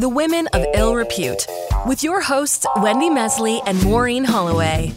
The Women of Ill Repute, with your hosts, Wendy Mesley and Maureen Holloway.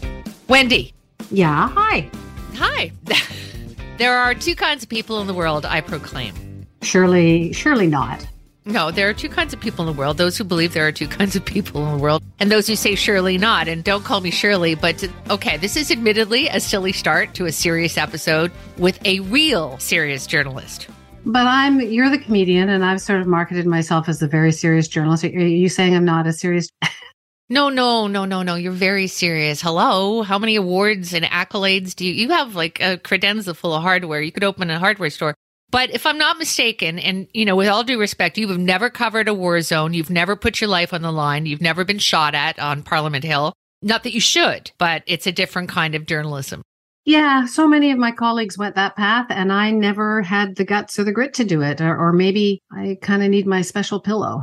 Wendy. Yeah, hi. Hi. there are two kinds of people in the world, I proclaim. Surely, surely not. No, there are two kinds of people in the world those who believe there are two kinds of people in the world, and those who say surely not. And don't call me Shirley, but okay, this is admittedly a silly start to a serious episode with a real serious journalist. But I'm, you're the comedian, and I've sort of marketed myself as a very serious journalist. Are you saying I'm not a serious? no, no, no, no, no. You're very serious. Hello. How many awards and accolades do you, you have like a credenza full of hardware? You could open a hardware store. But if I'm not mistaken, and you know, with all due respect, you have never covered a war zone. You've never put your life on the line. You've never been shot at on Parliament Hill. Not that you should, but it's a different kind of journalism. Yeah, so many of my colleagues went that path, and I never had the guts or the grit to do it. Or, or maybe I kind of need my special pillow.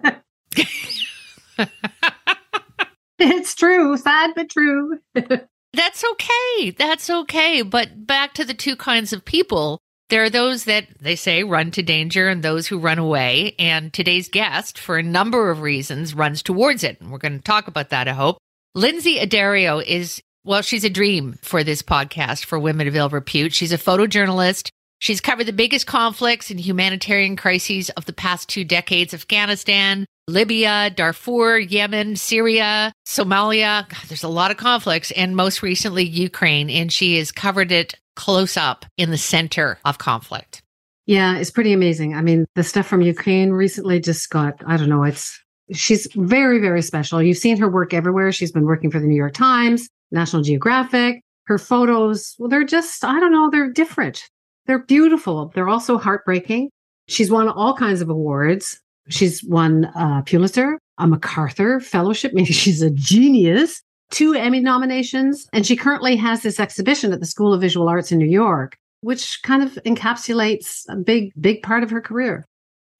it's true, sad but true. That's okay. That's okay. But back to the two kinds of people there are those that they say run to danger and those who run away. And today's guest, for a number of reasons, runs towards it. And we're going to talk about that, I hope. Lynsey Addario is, well, she's a dream for this podcast for Women of Ill Repute. She's a photojournalist. She's covered the biggest conflicts and humanitarian crises of the past two decades Afghanistan, Libya, Darfur, Yemen, Syria, Somalia. God, there's a lot of conflicts, and most recently, Ukraine. And she has covered it close up in the center of conflict. Yeah, it's pretty amazing. I mean, the stuff from Ukraine recently just got, I don't know, it's, she's very, very special. You've seen her work everywhere. She's been working for the New York Times, National Geographic. Her photos, well, they're just, I don't know, they're different. They're beautiful. They're also heartbreaking. She's won all kinds of awards. She's won a Pulitzer, a MacArthur Fellowship. Maybe she's a genius two Emmy nominations, and she currently has this exhibition at the School of Visual Arts in New York, which kind of encapsulates a big, big part of her career.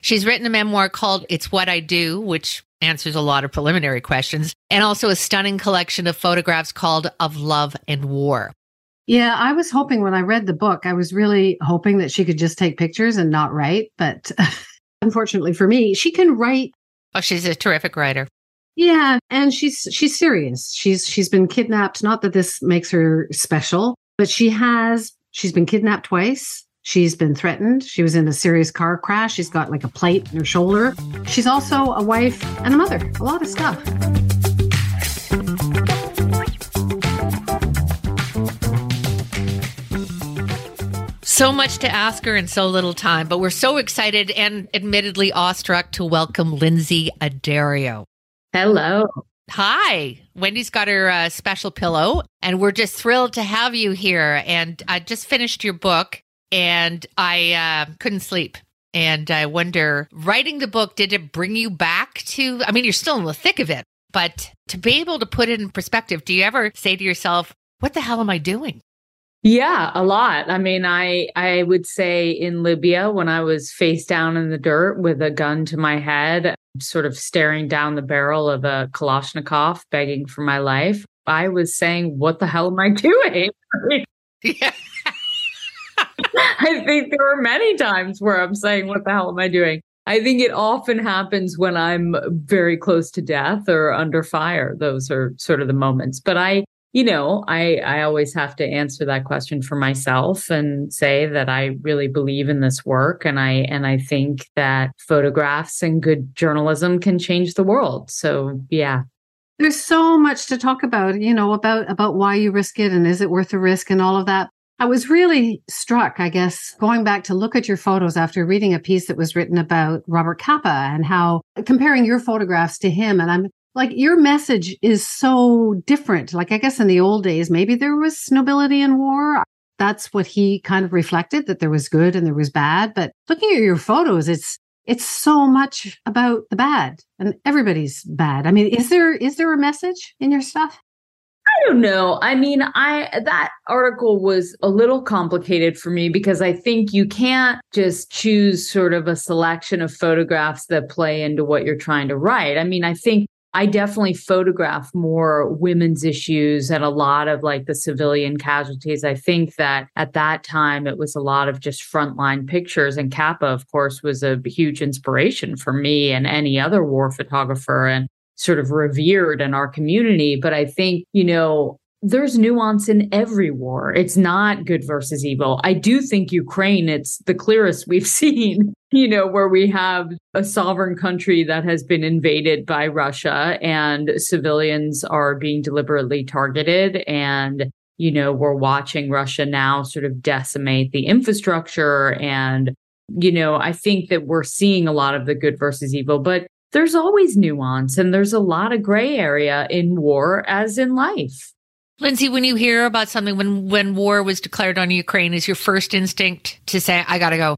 She's written a memoir called It's What I Do, which answers a lot of preliminary questions, and also a stunning collection of photographs called Of Love and War. Yeah, I was hoping when I read the book, I was really hoping that she could just take pictures and not write. But unfortunately for me, she can write. Oh, she's a terrific writer. Yeah, and she's she's serious. She's she's been kidnapped. Not that this makes her special, but she has she's been kidnapped twice. She's been threatened. She was in a serious car crash. She's got like a plate in her shoulder. She's also a wife and a mother. A lot of stuff. So much to ask her in so little time, but we're so excited and admittedly awestruck to welcome Lynsey Addario. Hello. Hi. Wendy's got her uh, special pillow, and we're just thrilled to have you here. And I just finished your book, and I uh, couldn't sleep. And I wonder, writing the book, did it bring you back to? I mean, you're still in the thick of it, but to be able to put it in perspective, do you ever say to yourself, what the hell am I doing? Yeah, a lot. I mean, I I would say in Libya when I was face down in the dirt with a gun to my head, sort of staring down the barrel of a Kalashnikov, begging for my life, I was saying, What the hell am I doing? Yeah. I think there are many times where I'm saying, What the hell am I doing? I think it often happens when I'm very close to death or under fire. Those are sort of the moments. But I you know, I I always have to answer that question for myself and say that I really believe in this work and I and I think that photographs and good journalism can change the world. So, yeah. There's so much to talk about, you know, about about why you risk it and is it worth the risk and all of that. I was really struck, I guess, going back to look at your photos after reading a piece that was written about Robert Capa and how comparing your photographs to him. And I'm like your message is so different. Like I guess in the old days, maybe there was nobility in war. That's what he kind of reflected that there was good and there was bad. But looking at your photos, it's it's so much about the bad and everybody's bad. I mean, is there is there a message in your stuff? I don't know. I mean, I that article was a little complicated for me because I think you can't just choose sort of a selection of photographs that play into what you're trying to write. I mean, I think I definitely photograph more women's issues and a lot of like the civilian casualties. I think that at that time it was a lot of just frontline pictures. And Capa, of course, was a huge inspiration for me and any other war photographer and sort of revered in our community. But I think, you know, there's nuance in every war. It's not good versus evil. I do think Ukraine, it's the clearest we've seen, you know, where we have a sovereign country that has been invaded by Russia and civilians are being deliberately targeted. And, you know, we're watching Russia now sort of decimate the infrastructure. And, you know, I think that we're seeing a lot of the good versus evil, but there's always nuance and there's a lot of gray area in war as in life. Lynsey, when you hear about something when when war was declared on Ukraine, is your first instinct to say, I gotta go?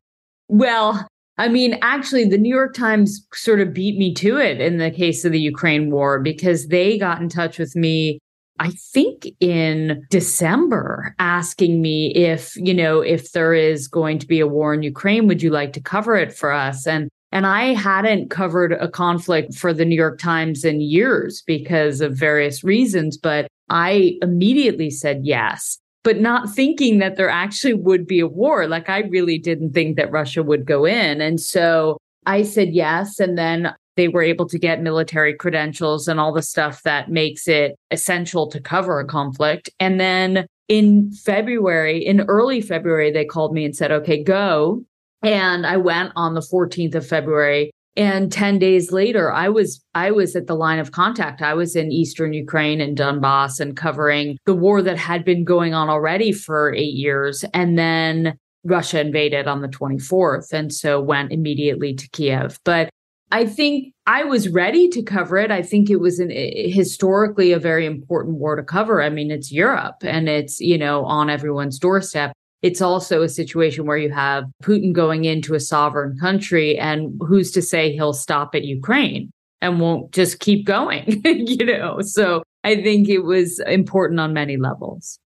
Well, I mean, actually, the New York Times sort of beat me to it in the case of the Ukraine war because they got in touch with me, I think in December, asking me if, you know, if there is going to be a war in Ukraine, would you like to cover it for us? And and I hadn't covered a conflict for the New York Times in years because of various reasons, but I immediately said yes, but not thinking that there actually would be a war. Like I really didn't think that Russia would go in. And so I said yes. And then they were able to get military credentials and all the stuff that makes it essential to cover a conflict. And then in February, in early February, they called me and said, okay, go. And I went on the 14th of February. And 10 days later i was i was at the line of contact. I was in eastern ukraine and donbass and covering the war that had been going on already for 8 years. And then russia invaded on the 24th and so went immediately to kiev but i think i was ready to cover it. I think it was an historically a very important war to cover. I mean it's europe and it's you know on everyone's doorstep it's also a situation where you have Putin going into a sovereign country, and who's to say he'll stop at Ukraine and won't just keep going, you know? So I think it was important on many levels.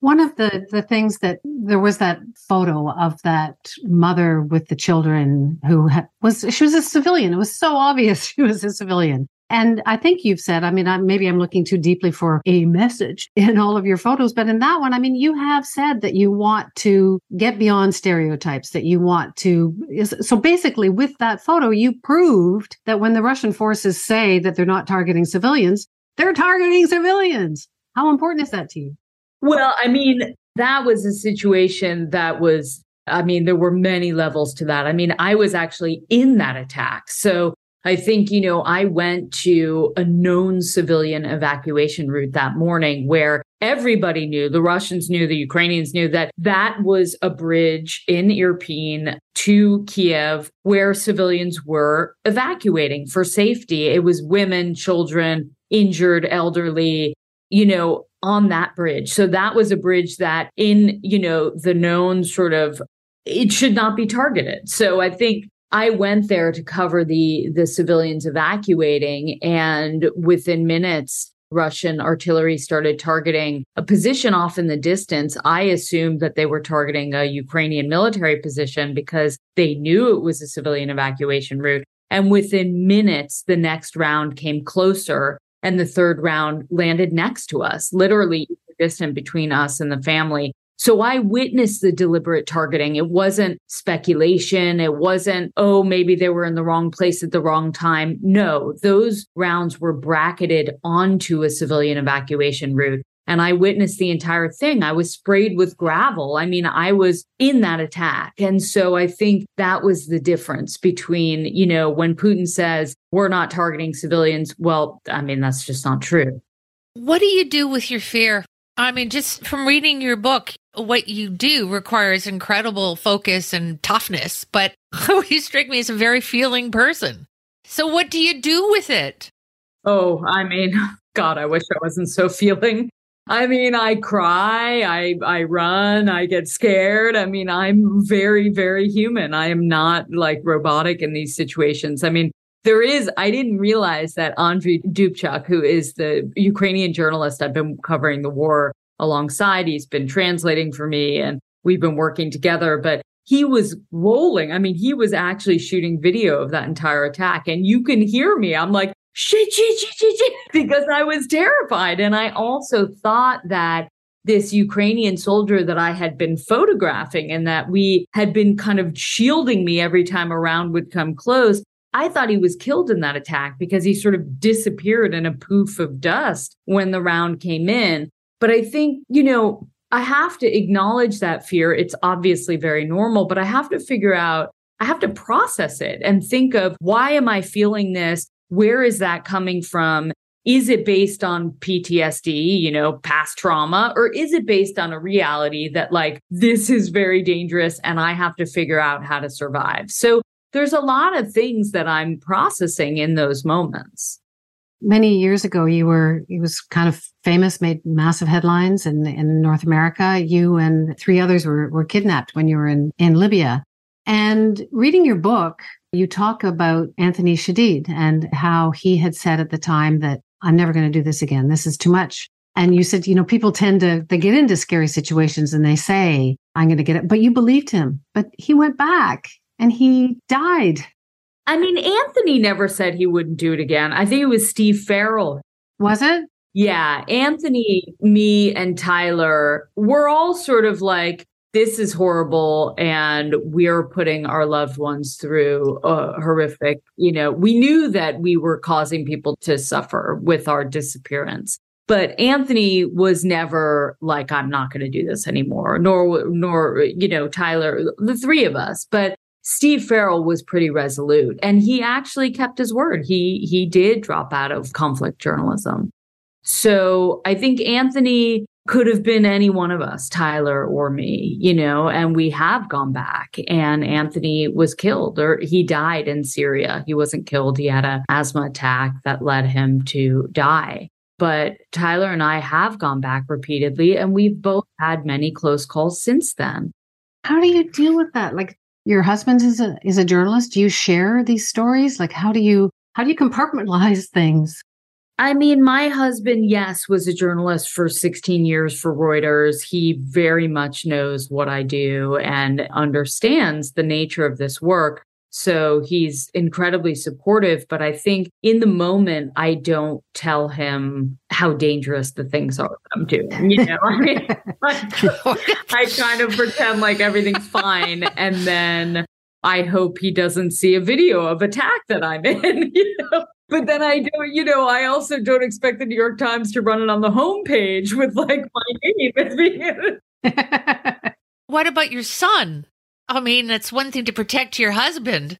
One of the, the things that there was that photo of that mother with the children who had, was, she was a civilian. It was so obvious she was a civilian. And I think you've said, I mean, I, maybe I'm looking too deeply for a message in all of your photos, but in that one, I mean, you have said that you want to get beyond stereotypes, that you want to. So basically, with that photo, you proved that when the Russian forces say that they're not targeting civilians, they're targeting civilians. How important is that to you? Well, I mean, that was a situation that was I mean, there were many levels to that. I mean, I was actually in that attack. So I think, you know, I went to a known civilian evacuation route that morning where everybody knew, the Russians knew, the Ukrainians knew that that was a bridge in Irpin to Kiev where civilians were evacuating for safety. It was women, children, injured, elderly, you know, on that bridge. So that was a bridge that in, you know, the known sort of it should not be targeted. So I think I went there to cover the the civilians evacuating and within minutes Russian artillery started targeting a position off in the distance. I assumed that they were targeting a Ukrainian military position because they knew it was a civilian evacuation route. And within minutes, the next round came closer and the third round landed next to us, literally distant between us and the family. So I witnessed the deliberate targeting. It wasn't speculation. It wasn't, oh, maybe they were in the wrong place at the wrong time. No, those rounds were bracketed onto a civilian evacuation route. And I witnessed the entire thing. I was sprayed with gravel. I mean, I was in that attack. And so I think that was the difference between, you know, when Putin says we're not targeting civilians. Well, I mean, that's just not true. What do you do with your fear? I mean, just from reading your book, what you do requires incredible focus and toughness, but you strike me as a very feeling person. So, what do you do with it? Oh, I mean, God, I wish I wasn't so feeling. I mean, I cry, I I run, I get scared. I mean, I'm very very human. I am not like robotic in these situations. I mean, there is I didn't realize that Andrei Dubchak, who is the Ukrainian journalist I've been covering the war alongside. He's been translating for me and we've been working together, but he was rolling. I mean, he was actually shooting video of that entire attack and you can hear me. I'm like shit, shit, shit, shit, shit, because I was terrified. And I also thought that this Ukrainian soldier that I had been photographing and that we had been kind of shielding me every time a round would come close. I thought he was killed in that attack because he sort of disappeared in a poof of dust when the round came in. But I think, you know, I have to acknowledge that fear. It's obviously very normal, but I have to figure out, I have to process it and think of why am I feeling this? Where is that coming from? Is it based on PTSD, you know, past trauma, or is it based on a reality that, like, this is very dangerous and I have to figure out how to survive? So there's a lot of things that I'm processing in those moments. Many years ago, you were, it was kind of famous, made massive headlines in, in North America. You and three others were, were kidnapped when you were in, in Libya. And reading your book, you talk about Anthony Shadid and how he had said at the time that I'm never going to do this again. This is too much. And you said, you know, people tend to, they get into scary situations and they say, I'm going to get it. But you believed him, but he went back and he died. I mean, Anthony never said he wouldn't do it again. I think it was Steve Farrell. Was it? Yeah. Anthony, me, and Tyler were all sort of like, this is horrible and we're putting our loved ones through a horrific you know we knew that we were causing people to suffer with our disappearance but anthony was never like i'm not going to do this anymore nor nor you know tyler the three of us but steve farrell was pretty resolute and he actually kept his word he he did drop out of conflict journalism so i think anthony could have been any one of us, Tyler or me, you know, and we have gone back and Anthony was killed or he died in Syria. He wasn't killed. He had an asthma attack that led him to die. But Tyler and I have gone back repeatedly and we've both had many close calls since then. How do you deal with that? Like your husband is a is a journalist. Do you share these stories? Like how do you how do you compartmentalize things? I mean, my husband, yes, was a journalist for 16 years for Reuters. He very much knows what I do and understands the nature of this work. So he's incredibly supportive. But I think in the moment, I don't tell him how dangerous the things are I'm doing. You know, I mean, I kind of pretend like everything's fine. And then I hope he doesn't see a video of attack that I'm in. You know? But then I don't, you know, I also don't expect the New York Times to run it on the homepage with like my name. what about your son? I mean, it's one thing to protect your husband.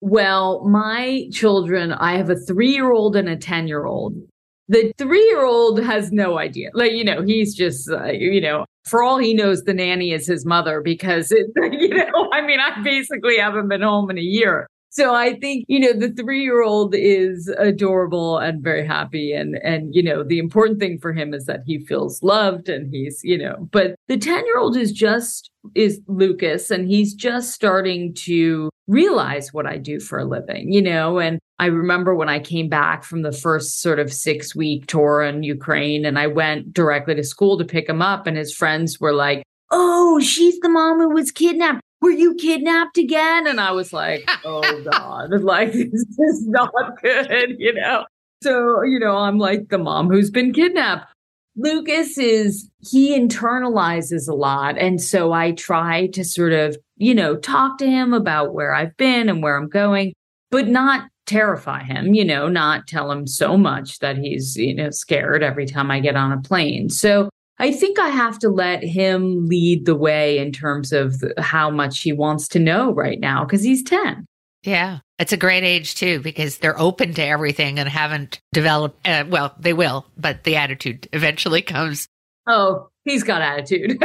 Well, my children, I have a three year old and a 10 year old. The three year old has no idea. Like, you know, he's just, uh, you know, for all he knows, the nanny is his mother because, it, you know, I mean, I basically haven't been home in a year. So I think, you know, the three year old is adorable and very happy. And, and, you know, the important thing for him is that he feels loved and he's, you know, but the 10 year old is just, is Lucas and he's just starting to realize what I do for a living, you know, and I remember when I came back from the first sort of six week tour in Ukraine and I went directly to school to pick him up and his friends were like, Oh, she's the mom who was kidnapped were you kidnapped again? And I was like, oh God, like this is not good, you know? So, you know, I'm like the mom who's been kidnapped. Lucas is, he internalizes a lot. And so I try to sort of, you know, talk to him about where I've been and where I'm going, but not terrify him, you know, not tell him so much that he's, you know, scared every time I get on a plane. So I think I have to let him lead the way in terms of how much he wants to know right now because he's 10. Yeah, it's a great age too because they're open to everything and haven't developed. Uh, well, they will, but the attitude eventually comes. Oh, he's got attitude.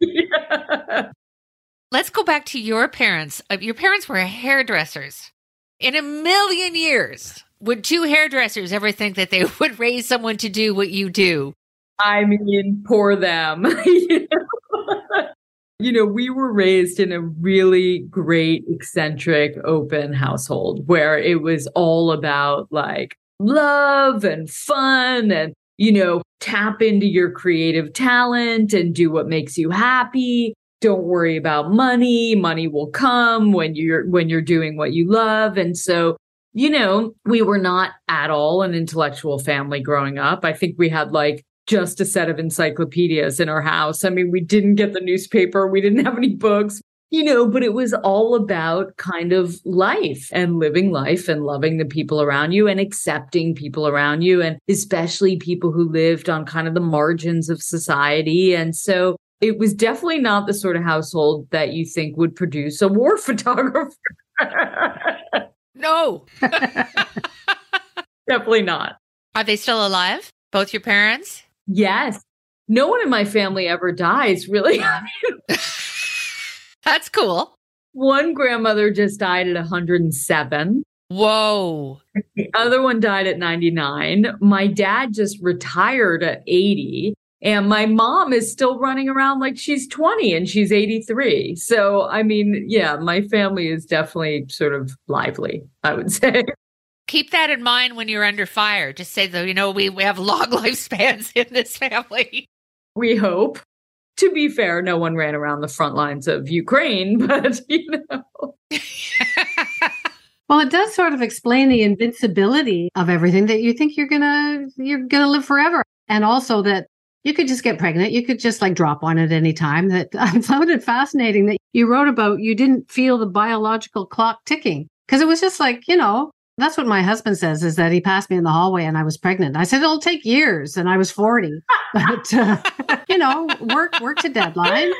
yeah. Let's go back to your parents. Uh, your parents were hairdressers. In a million years, would two hairdressers ever think that they would raise someone to do what you do? I mean, poor them. you, know? we were raised in a really great, eccentric, open household where it was all about like love and fun and, you know, tap into your creative talent and do what makes you happy. Don't worry about money. Money will come when you're when you're doing what you love. And so you know, we were not at all an intellectual family growing up. I think we had like just a set of encyclopedias in our house. I mean, we didn't get the newspaper, we didn't have any books, you know, but it was all about kind of life and living life and loving the people around you and accepting people around you, and especially people who lived on kind of the margins of society. And so it was definitely not the sort of household that you think would produce a war photographer. no. definitely not. Are they still alive? Both your parents? Yes. No one in my family ever dies, really. That's cool. One grandmother just died at 107. Whoa. The other one died at 99. My dad just retired at 80. And my mom is still running around like she's 20 and she's 83. So, I mean, yeah, my family is definitely sort of lively, I would say. Keep that in mind when you're under fire. Just say, though, you know, we, we have long lifespans in this family. We hope. To be fair, no one ran around the front lines of Ukraine, but, you know. Well, it does sort of explain the invincibility of everything that you think you're gonna you're gonna live forever, and also that you could just get pregnant. You could just like drop one at any time. That I found it fascinating that you wrote about you didn't feel the biological clock ticking because it was just like, you know, that's what my husband says is that he passed me in the hallway and I was pregnant. I said, it'll take years. And I was 40, but, uh, you know, work, work to deadline.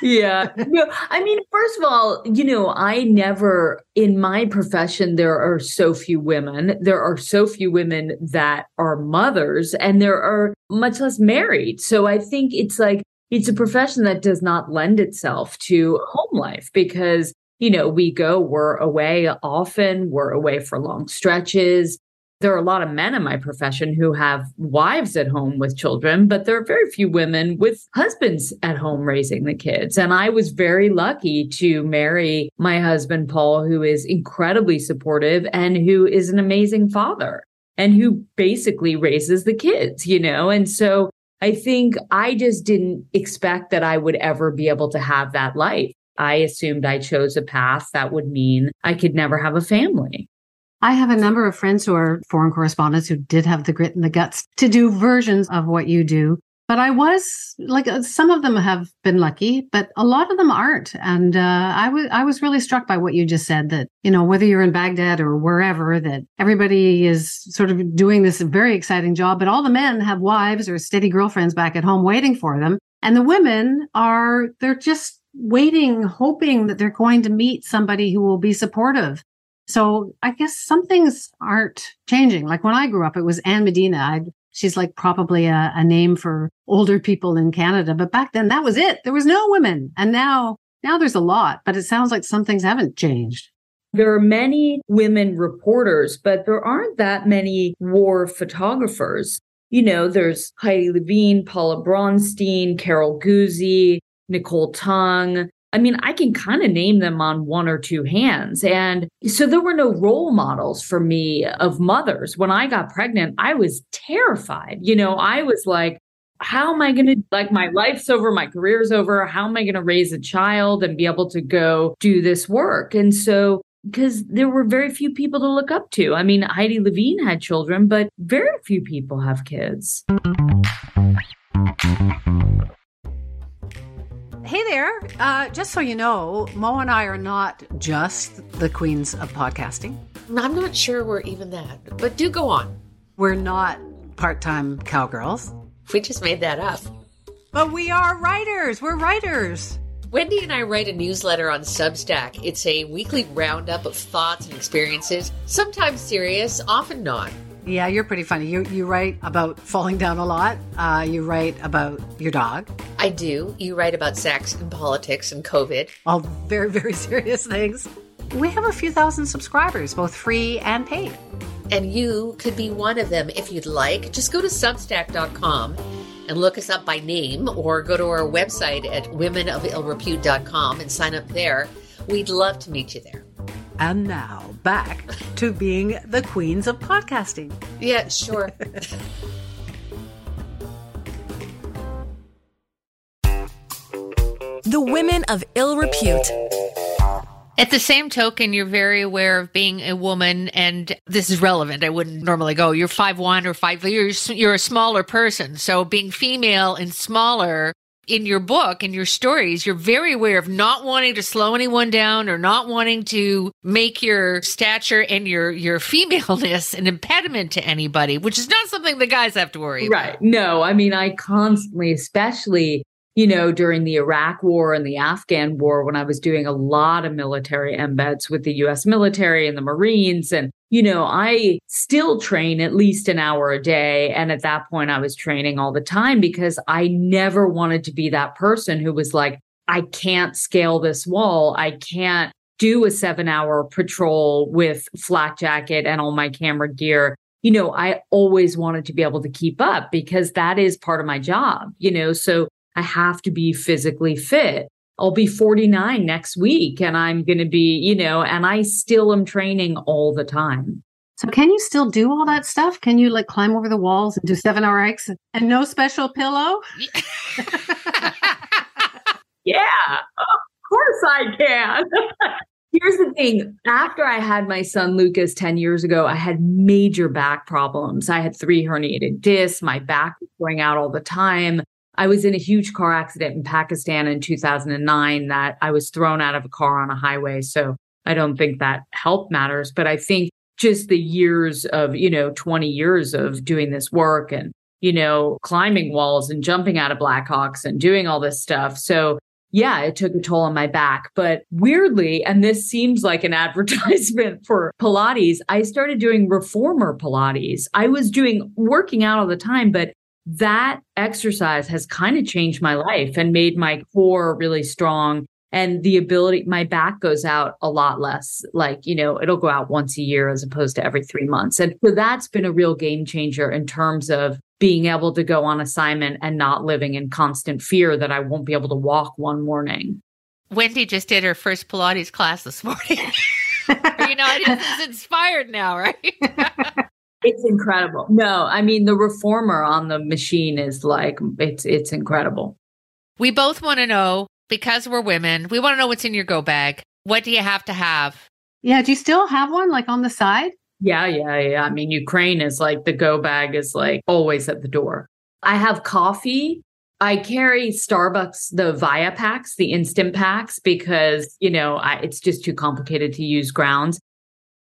yeah. No, I mean, first of all, you know, I never, in my profession, there are so few women. There are so few women that are mothers, and there are much less married. So I think it's like, it's a profession that does not lend itself to home life because you know, we go, we're away often, we're away for long stretches. There are a lot of men in my profession who have wives at home with children, but there are very few women with husbands at home raising the kids. And I was very lucky to marry my husband, Paul, who is incredibly supportive and who is an amazing father and who basically raises the kids, you know? And so I think I just didn't expect that I would ever be able to have that life. I assumed I chose a path that would mean I could never have a family. I have a number of friends who are foreign correspondents who did have the grit and the guts to do versions of what you do. But I was like, uh, some of them have been lucky, but a lot of them aren't. And uh, I was I was really struck by what you just said that you know whether you're in Baghdad or wherever, that everybody is sort of doing this very exciting job, but all the men have wives or steady girlfriends back at home waiting for them, and the women are they're just waiting, hoping that they're going to meet somebody who will be supportive. So I guess some things aren't changing. Like when I grew up, it was Ann Medina. i she's like probably a, a name for older people in Canada. But back then that was it. There was no women. And now, now there's a lot, but it sounds like some things haven't changed. There are many women reporters, but there aren't that many war photographers. You know, there's Heidi Levine, Paula Bronstein, Carol Guzy, Nicole Tung. I mean, I can kind of name them on one or two hands. And so there were no role models for me of mothers. When I got pregnant, I was terrified. You know, I was like, how am I going to, like, my life's over, my career's over. How am I going to raise a child and be able to go do this work? And so, because there were very few people to look up to. I mean, Heidi Levine had children, but very few people have kids. Hey there. Uh, just so you know, Mo and I are not just the queens of podcasting. I'm not sure we're even that, but do go on. We're not part time cowgirls. We just made that up. But we are writers. We're writers. Wendy and I write a newsletter on Substack. It's a weekly roundup of thoughts and experiences, sometimes serious, often not. Yeah, you're pretty funny. You you write about falling down a lot. Uh, you write about your dog. I do. You write about sex and politics and COVID. All very very serious things. We have a few thousand subscribers, both free and paid. And you could be one of them if you'd like. Just go to substack.com and look us up by name or go to our website at womenofillrepute.com and sign up there. We'd love to meet you there. And now back to being the queens of podcasting. Yeah, sure. the Women of Ill Repute. At the same token, you're very aware of being a woman, and this is relevant. I wouldn't normally go, you're five one or five, you're, you're a smaller person. So being female and smaller in your book and your stories, you're very aware of not wanting to slow anyone down or not wanting to make your stature and your, your femaleness an impediment to anybody, which is not something the guys have to worry right. about. Right. No, I mean, I constantly, especially you know, during the Iraq war and the Afghan war, when I was doing a lot of military embeds with the US military and the Marines. And, you know, I still train at least an hour a day. And at that point, I was training all the time because I never wanted to be that person who was like, I can't scale this wall. I can't do a seven hour patrol with flak jacket and all my camera gear. You know, I always wanted to be able to keep up because that is part of my job, you know. So I have to be physically fit. I'll be 49 next week and I'm going to be, you know, and I still am training all the time. So can you still do all that stuff? Can you like climb over the walls and do seven hour hikes and no special pillow? yeah, of course I can. Here's the thing. After I had my son Lucas 10 years ago, I had major back problems. I had three herniated discs. My back was going out all the time. I was in a huge car accident in Pakistan in 2009 that I was thrown out of a car on a highway. So I don't think that help matters, but I think just the years of, you know, 20 years of doing this work and, you know, climbing walls and jumping out of Blackhawks and doing all this stuff. So yeah, it took a toll on my back. But weirdly, and this seems like an advertisement for Pilates, I started doing reformer Pilates. I was doing working out all the time, but that exercise has kind of changed my life and made my core really strong and the ability my back goes out a lot less like you know it'll go out once a year as opposed to every 3 months and so that's been a real game changer in terms of being able to go on assignment and not living in constant fear that I won't be able to walk one morning. Wendy just did her first Pilates class this morning. you know, it's inspired now, right? It's incredible. No, I mean the reformer on the machine is like it's it's incredible. We both want to know because we're women. We want to know what's in your go bag. What do you have to have? Yeah, do you still have one like on the side? Yeah, yeah, yeah. I mean, Ukraine is like the go bag is like always at the door. I have coffee. I carry Starbucks, the Via packs, the instant packs, because, you know, I, it's just too complicated to use grounds.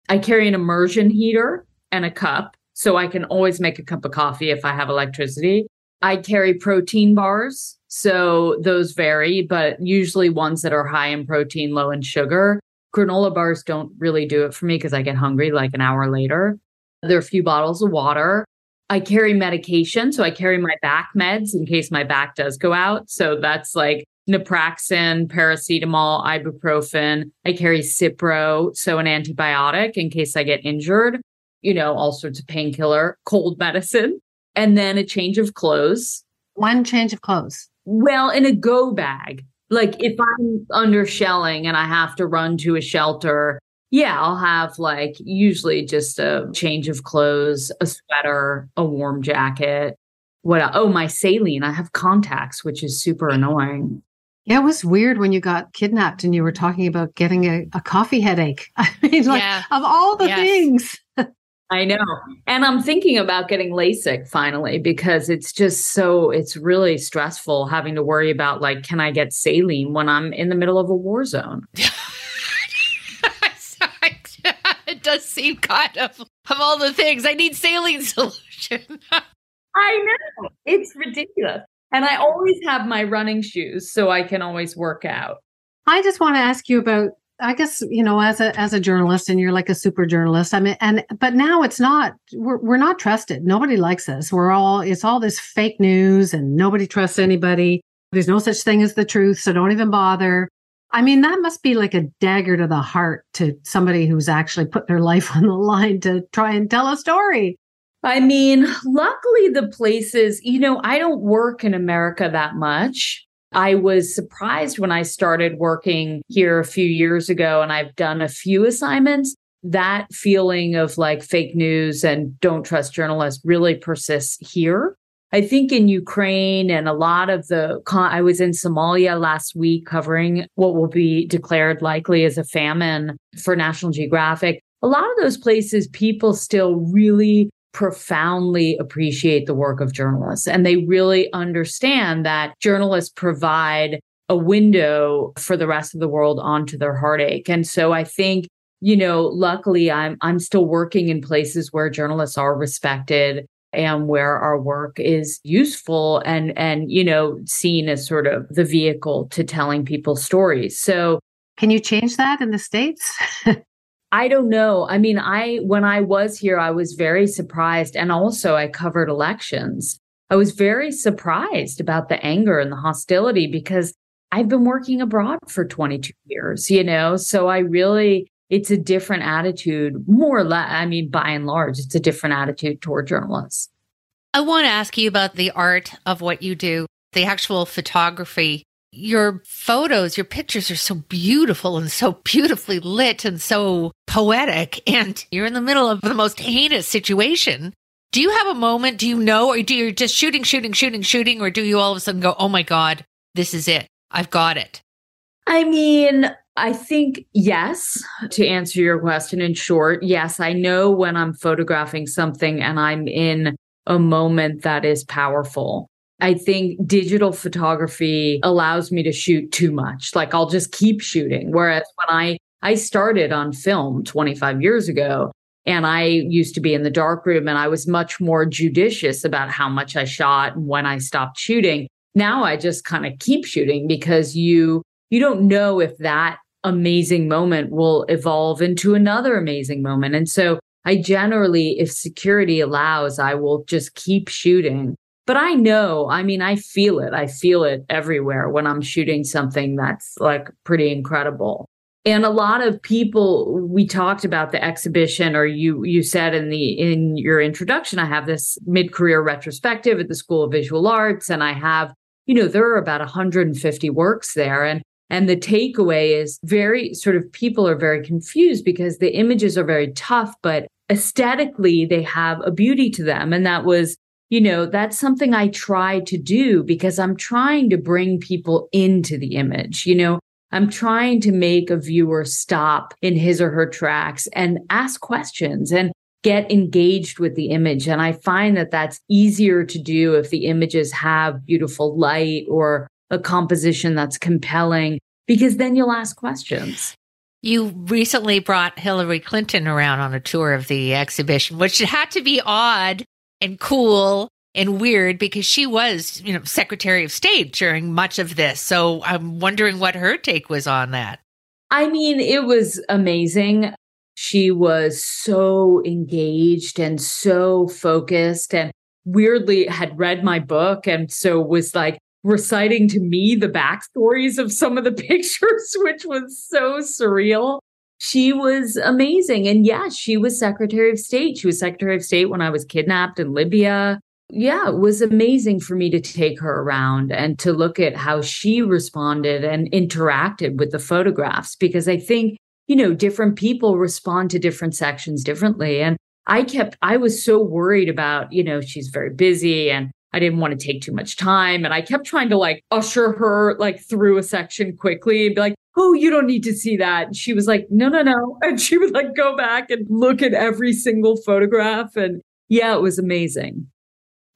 I carry an immersion heater and a cup. So I can always make a cup of coffee if I have electricity. I carry protein bars. So those vary, but usually ones that are high in protein, low in sugar. Granola bars don't really do it for me because I get hungry like an hour later. There are a few bottles of water. I carry medication. So I carry my back meds in case my back does go out. So that's like naproxen, paracetamol, ibuprofen. I carry Cipro, so an antibiotic in case I get injured you know, all sorts of painkiller, cold medicine, and then a change of clothes. One change of clothes. Well, in a go bag. Like if I'm under shelling and I have to run to a shelter, yeah, I'll have like usually just a change of clothes, a sweater, a warm jacket. What? Oh, my saline. I have contacts, which is super annoying. Yeah, it was weird when you got kidnapped and you were talking about getting a, a coffee headache. I mean, like yeah. of all the yes. things. I know. And I'm thinking about getting LASIK finally because it's just so, it's really stressful having to worry about like, can I get saline when I'm in the middle of a war zone? it does seem kind of, of all the things, I need saline solution. I know. It's ridiculous. And I always have my running shoes so I can always work out. I just want to ask you about I guess you know as a as a journalist and you're like a super journalist. I mean and but now it's not we're we're not trusted. Nobody likes us. We're all it's all this fake news and nobody trusts anybody. There's no such thing as the truth, so don't even bother. I mean that must be like a dagger to the heart to somebody who's actually put their life on the line to try and tell a story. I mean, luckily the places, you know, I don't work in America that much. I was surprised when I started working here a few years ago and I've done a few assignments. That feeling of like fake news and don't trust journalists really persists here. I think in Ukraine and a lot of the, I was in Somalia last week covering what will be declared likely as a famine for National Geographic. A lot of those places, people still really profoundly appreciate the work of journalists and they really understand that journalists provide a window for the rest of the world onto their heartache. And so I think, you know, luckily I'm I'm still working in places where journalists are respected and where our work is useful and and you know seen as sort of the vehicle to telling people stories. So can you change that in the states? I don't know. I mean, I when I was here I was very surprised and also I covered elections. I was very surprised about the anger and the hostility because I've been working abroad for 22 years, you know? So I really, it's a different attitude, more or less. I mean, by and large, it's a different attitude toward journalists. I want to ask you about the art of what you do, the actual photography. Your photos, your pictures are so beautiful and so beautifully lit and so poetic. And you're in the middle of the most heinous situation. Do you have a moment? Do you know, or do you just shooting, shooting, shooting, shooting, or do you all of a sudden go, oh my God, this is it? I've got it? I mean, I think yes, to answer your question in short, yes, I know when I'm photographing something and I'm in a moment that is powerful. I think digital photography allows me to shoot too much. Like I'll just keep shooting. Whereas when I I started on film 25 years ago and I used to be in the darkroom and I was much more judicious about how much I shot and when I stopped shooting now I just kind of keep shooting because you you don't know if that amazing moment will evolve into another amazing moment. And so I generally, if security allows, I will just keep shooting. But I know, I mean, I feel it. I feel it everywhere when I'm shooting something that's like pretty incredible. And a lot of people, we talked about the exhibition, or you you said in the in your introduction, I have this mid-career retrospective at the School of Visual Arts, and I have you know, there are about 150 works there. And and the takeaway is very sort of people are very confused because the images are very tough, but aesthetically they have a beauty to them. And that was, you know, that's something I try to do because I'm trying to bring people into the image. You know, I'm trying to make a viewer stop in his or her tracks and ask questions and get engaged with the image. And I find that that's easier to do if the images have beautiful light or a composition that's compelling, because then you'll ask questions. You recently brought Hillary Clinton around on a tour of the exhibition, which had to be odd and cool and weird because she was, you know, Secretary of State during much of this. So I'm wondering what her take was on that. I mean, it was amazing. She was so engaged and so focused and weirdly had read my book and so was like reciting to me the backstories of some of the pictures, which was so surreal. She was amazing. And yes, yeah, she was Secretary of State. She was Secretary of State when I was kidnapped in Libya. Yeah, it was amazing for me to take her around and to look at how she responded and interacted with the photographs because I think you know, different people respond to different sections differently. And I kept, I was so worried about, you know, she's very busy and I didn't want to take too much time. And I kept trying to like usher her like through a section quickly and be like, oh, you don't need to see that. She was like, no, no, no. And she would like go back and look at every single photograph. And yeah, it was amazing.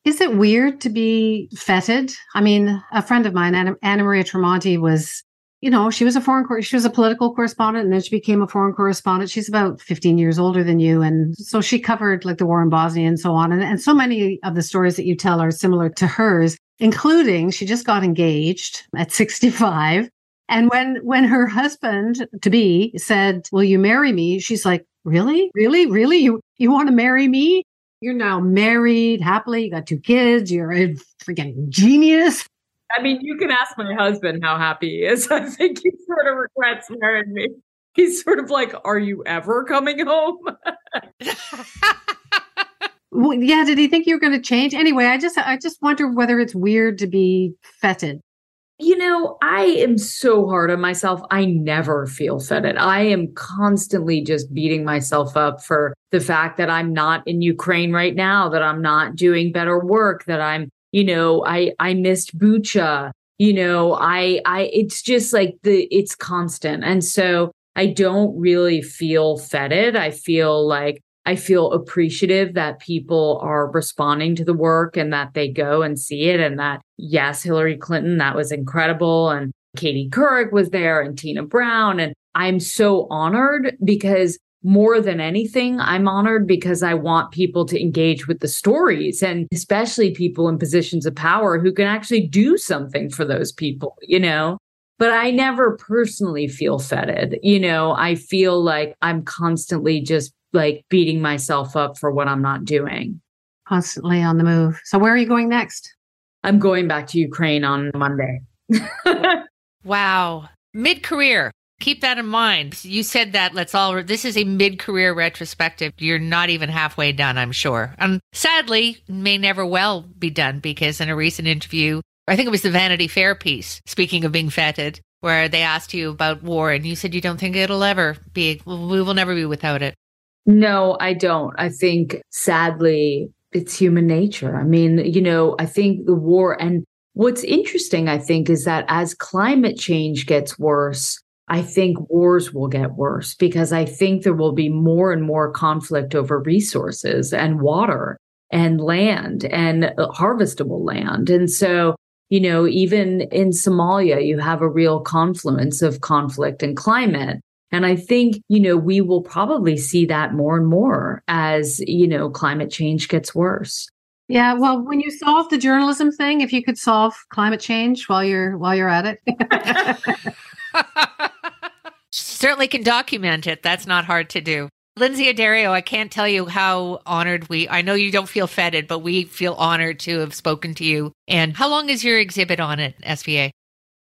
Is it weird to be feted? I mean, a friend of mine, Anna, Anna Maria Tremonti, was you know, she was a foreign, she was a political correspondent and then she became a foreign correspondent. She's about 15 years older than you. And so she covered like the war in Bosnia and so on. And, and so many of the stories that you tell are similar to hers, including she just got engaged at 65. And when, when her husband to be said, will you marry me? She's like, really, really, really? You, you want to marry me? You're now married happily. You got two kids. You're a freaking genius. I mean, you can ask my husband how happy he is. I think he sort of regrets marrying me. He's sort of like, Are you ever coming home? well, yeah, did he think you were going to change? Anyway, I just I just wonder whether it's weird to be feted. You know, I am so hard on myself. I never feel feted. I am constantly just beating myself up for the fact that I'm not in Ukraine right now, that I'm not doing better work, that I'm you know, I I missed Bucha. You know, I I it's just like the it's constant. And so I don't really feel feted. I feel like I feel appreciative that people are responding to the work and that they go and see it. And that, yes, Hillary Clinton, that was incredible. And Katie Couric was there and Tina Brown. And I'm so honored because more than anything, I'm honored because I want people to engage with the stories and especially people in positions of power who can actually do something for those people, you know? But I never personally feel feted. You know, I feel like I'm constantly just like beating myself up for what I'm not doing. Constantly on the move. So, where are you going next? I'm going back to Ukraine on Monday. wow. Mid career. Keep that in mind. You said that. Let's all, this is a mid career retrospective. You're not even halfway done, I'm sure. And sadly, may never well be done because in a recent interview, I think it was the Vanity Fair piece, speaking of being feted, where they asked you about war and you said you don't think it'll ever be, we will never be without it. No, I don't. I think sadly, it's human nature. I mean, you know, I think the war and what's interesting, I think, is that as climate change gets worse, I think wars will get worse because I think there will be more and more conflict over resources and water and land and uh, harvestable land. And so, you know, even in Somalia, you have a real confluence of conflict and climate. And I think, you know, we will probably see that more and more as, you know, climate change gets worse. Yeah, well, when you solve the journalism thing, if you could solve climate change while you're while you're at it. Certainly can document it. That's not hard to do. Lynsey Addario, I can't tell you how honored we I know you don't feel feted, but we feel honored to have spoken to you. And how long is your exhibit on at SVA?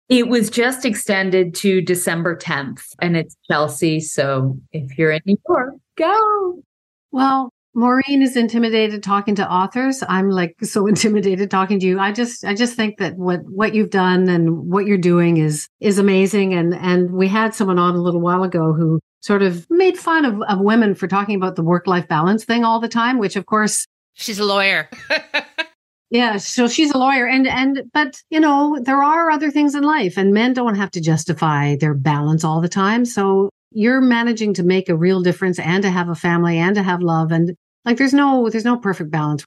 It was just extended to December 10th and it's Chelsea. So if you're in New York, go. Well, Maureen is intimidated talking to authors. I'm like so intimidated talking to you. I just I just think that what what you've done and what you're doing is is amazing. And and we had someone on a little while ago who sort of made fun of, of women for talking about the work life balance thing all the time, which of course she's a lawyer. yeah, so she's a lawyer and and but you know, there are other things in life and men don't have to justify their balance all the time. So you're managing to make a real difference and to have a family and to have love and like there's no there's no perfect balance.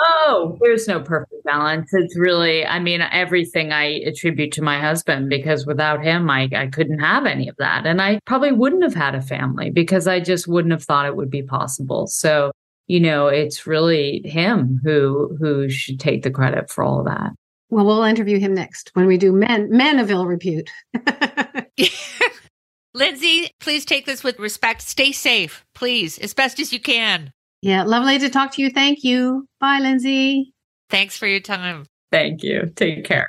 Oh, there's no perfect balance. It's really, I mean, everything I attribute to my husband because without him, I, I couldn't have any of that. And I probably wouldn't have had a family because I just wouldn't have thought it would be possible. So, you know, it's really him who who should take the credit for all of that. Well, we'll interview him next when we do men men of ill repute. Lynsey, please take this with respect. Stay safe, please, as best as you can. Yeah, lovely to talk to you. Thank you. Bye, Lynsey. Thanks for your time. Thank you. Take care.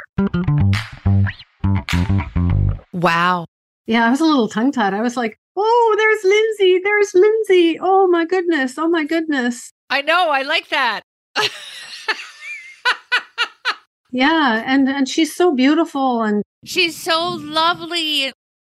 Wow. Yeah, I was a little tongue tied. I was like, oh, there's Lynsey. There's Lynsey. Oh, my goodness. Oh, my goodness. I know. I like that. yeah. And, and she's so beautiful and she's so lovely.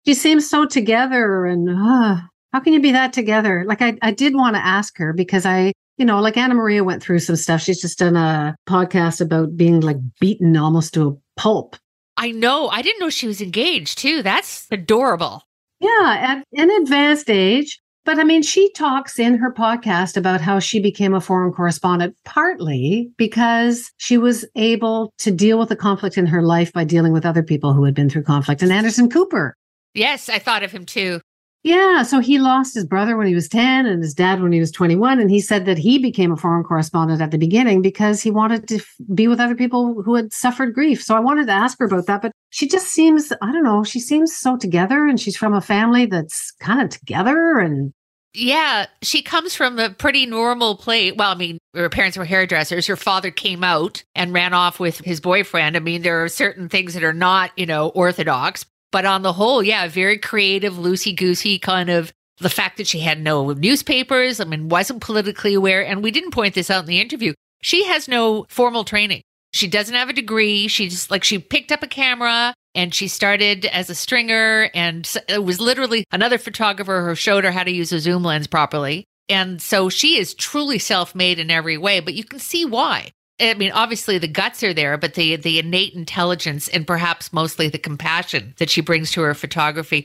She seems so together and, uh, how can you be that together? Like I, I did want to ask her because I, you know, like Ann Medina went through some stuff. She's just done a podcast about being like beaten almost to a pulp. I know. I didn't know she was engaged too. That's adorable. Yeah, at an advanced age. But I mean, she talks in her podcast about how she became a foreign correspondent partly because she was able to deal with the conflict in her life by dealing with other people who had been through conflict. And Anderson Cooper. Yes, I thought of him too. Yeah. So he lost his brother when he was 10 and his dad when he was 21. And he said that he became a foreign correspondent at the beginning because he wanted to f- be with other people who had suffered grief. So I wanted to ask her about that. But she just seems, I don't know, she seems so together and she's from a family that's kind of together and. Yeah, she comes from a pretty normal place. Well, I mean, her parents were hairdressers. Her father came out and ran off with his boyfriend. I mean, there are certain things that are not, you know, orthodox, but on the whole, yeah, very creative, loosey goosey kind of the fact that she had no newspapers, I mean, wasn't politically aware. And we didn't point this out in the interview. She has no formal training. She doesn't have a degree. She just like she picked up a camera and she started as a stringer. And it was literally another photographer who showed her how to use a zoom lens properly. And so she is truly self made in every way, but you can see why. I mean, obviously the guts are there, but the the innate intelligence and perhaps mostly the compassion that she brings to her photography.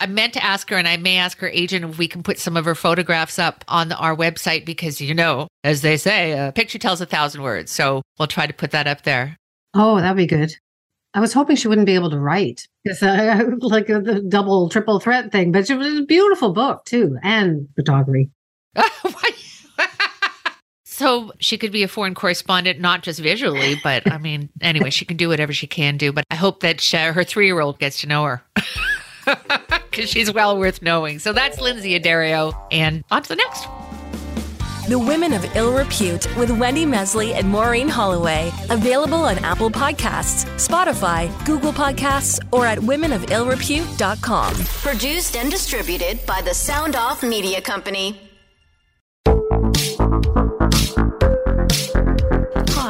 I meant to ask her, and I may ask her agent if we can put some of her photographs up on our website because, you know, as they say, a picture tells a thousand words. So we'll try to put that up there. Oh, that'd be good. I was hoping she wouldn't be able to write because uh, like uh, the double, triple threat thing, but it was a beautiful book too, and photography. so she could be a foreign correspondent, not just visually, but I mean, anyway, she can do whatever she can do. But I hope that she, her three year old gets to know her. because she's well worth knowing. So that's Lynsey Addario. And on to the next. The Women of Ill Repute with Wendy Mesley and Maureen Holloway. Available on Apple Podcasts, Spotify, Google Podcasts, or at womenofillrepute.com. Produced and distributed by the Sound Off Media Company.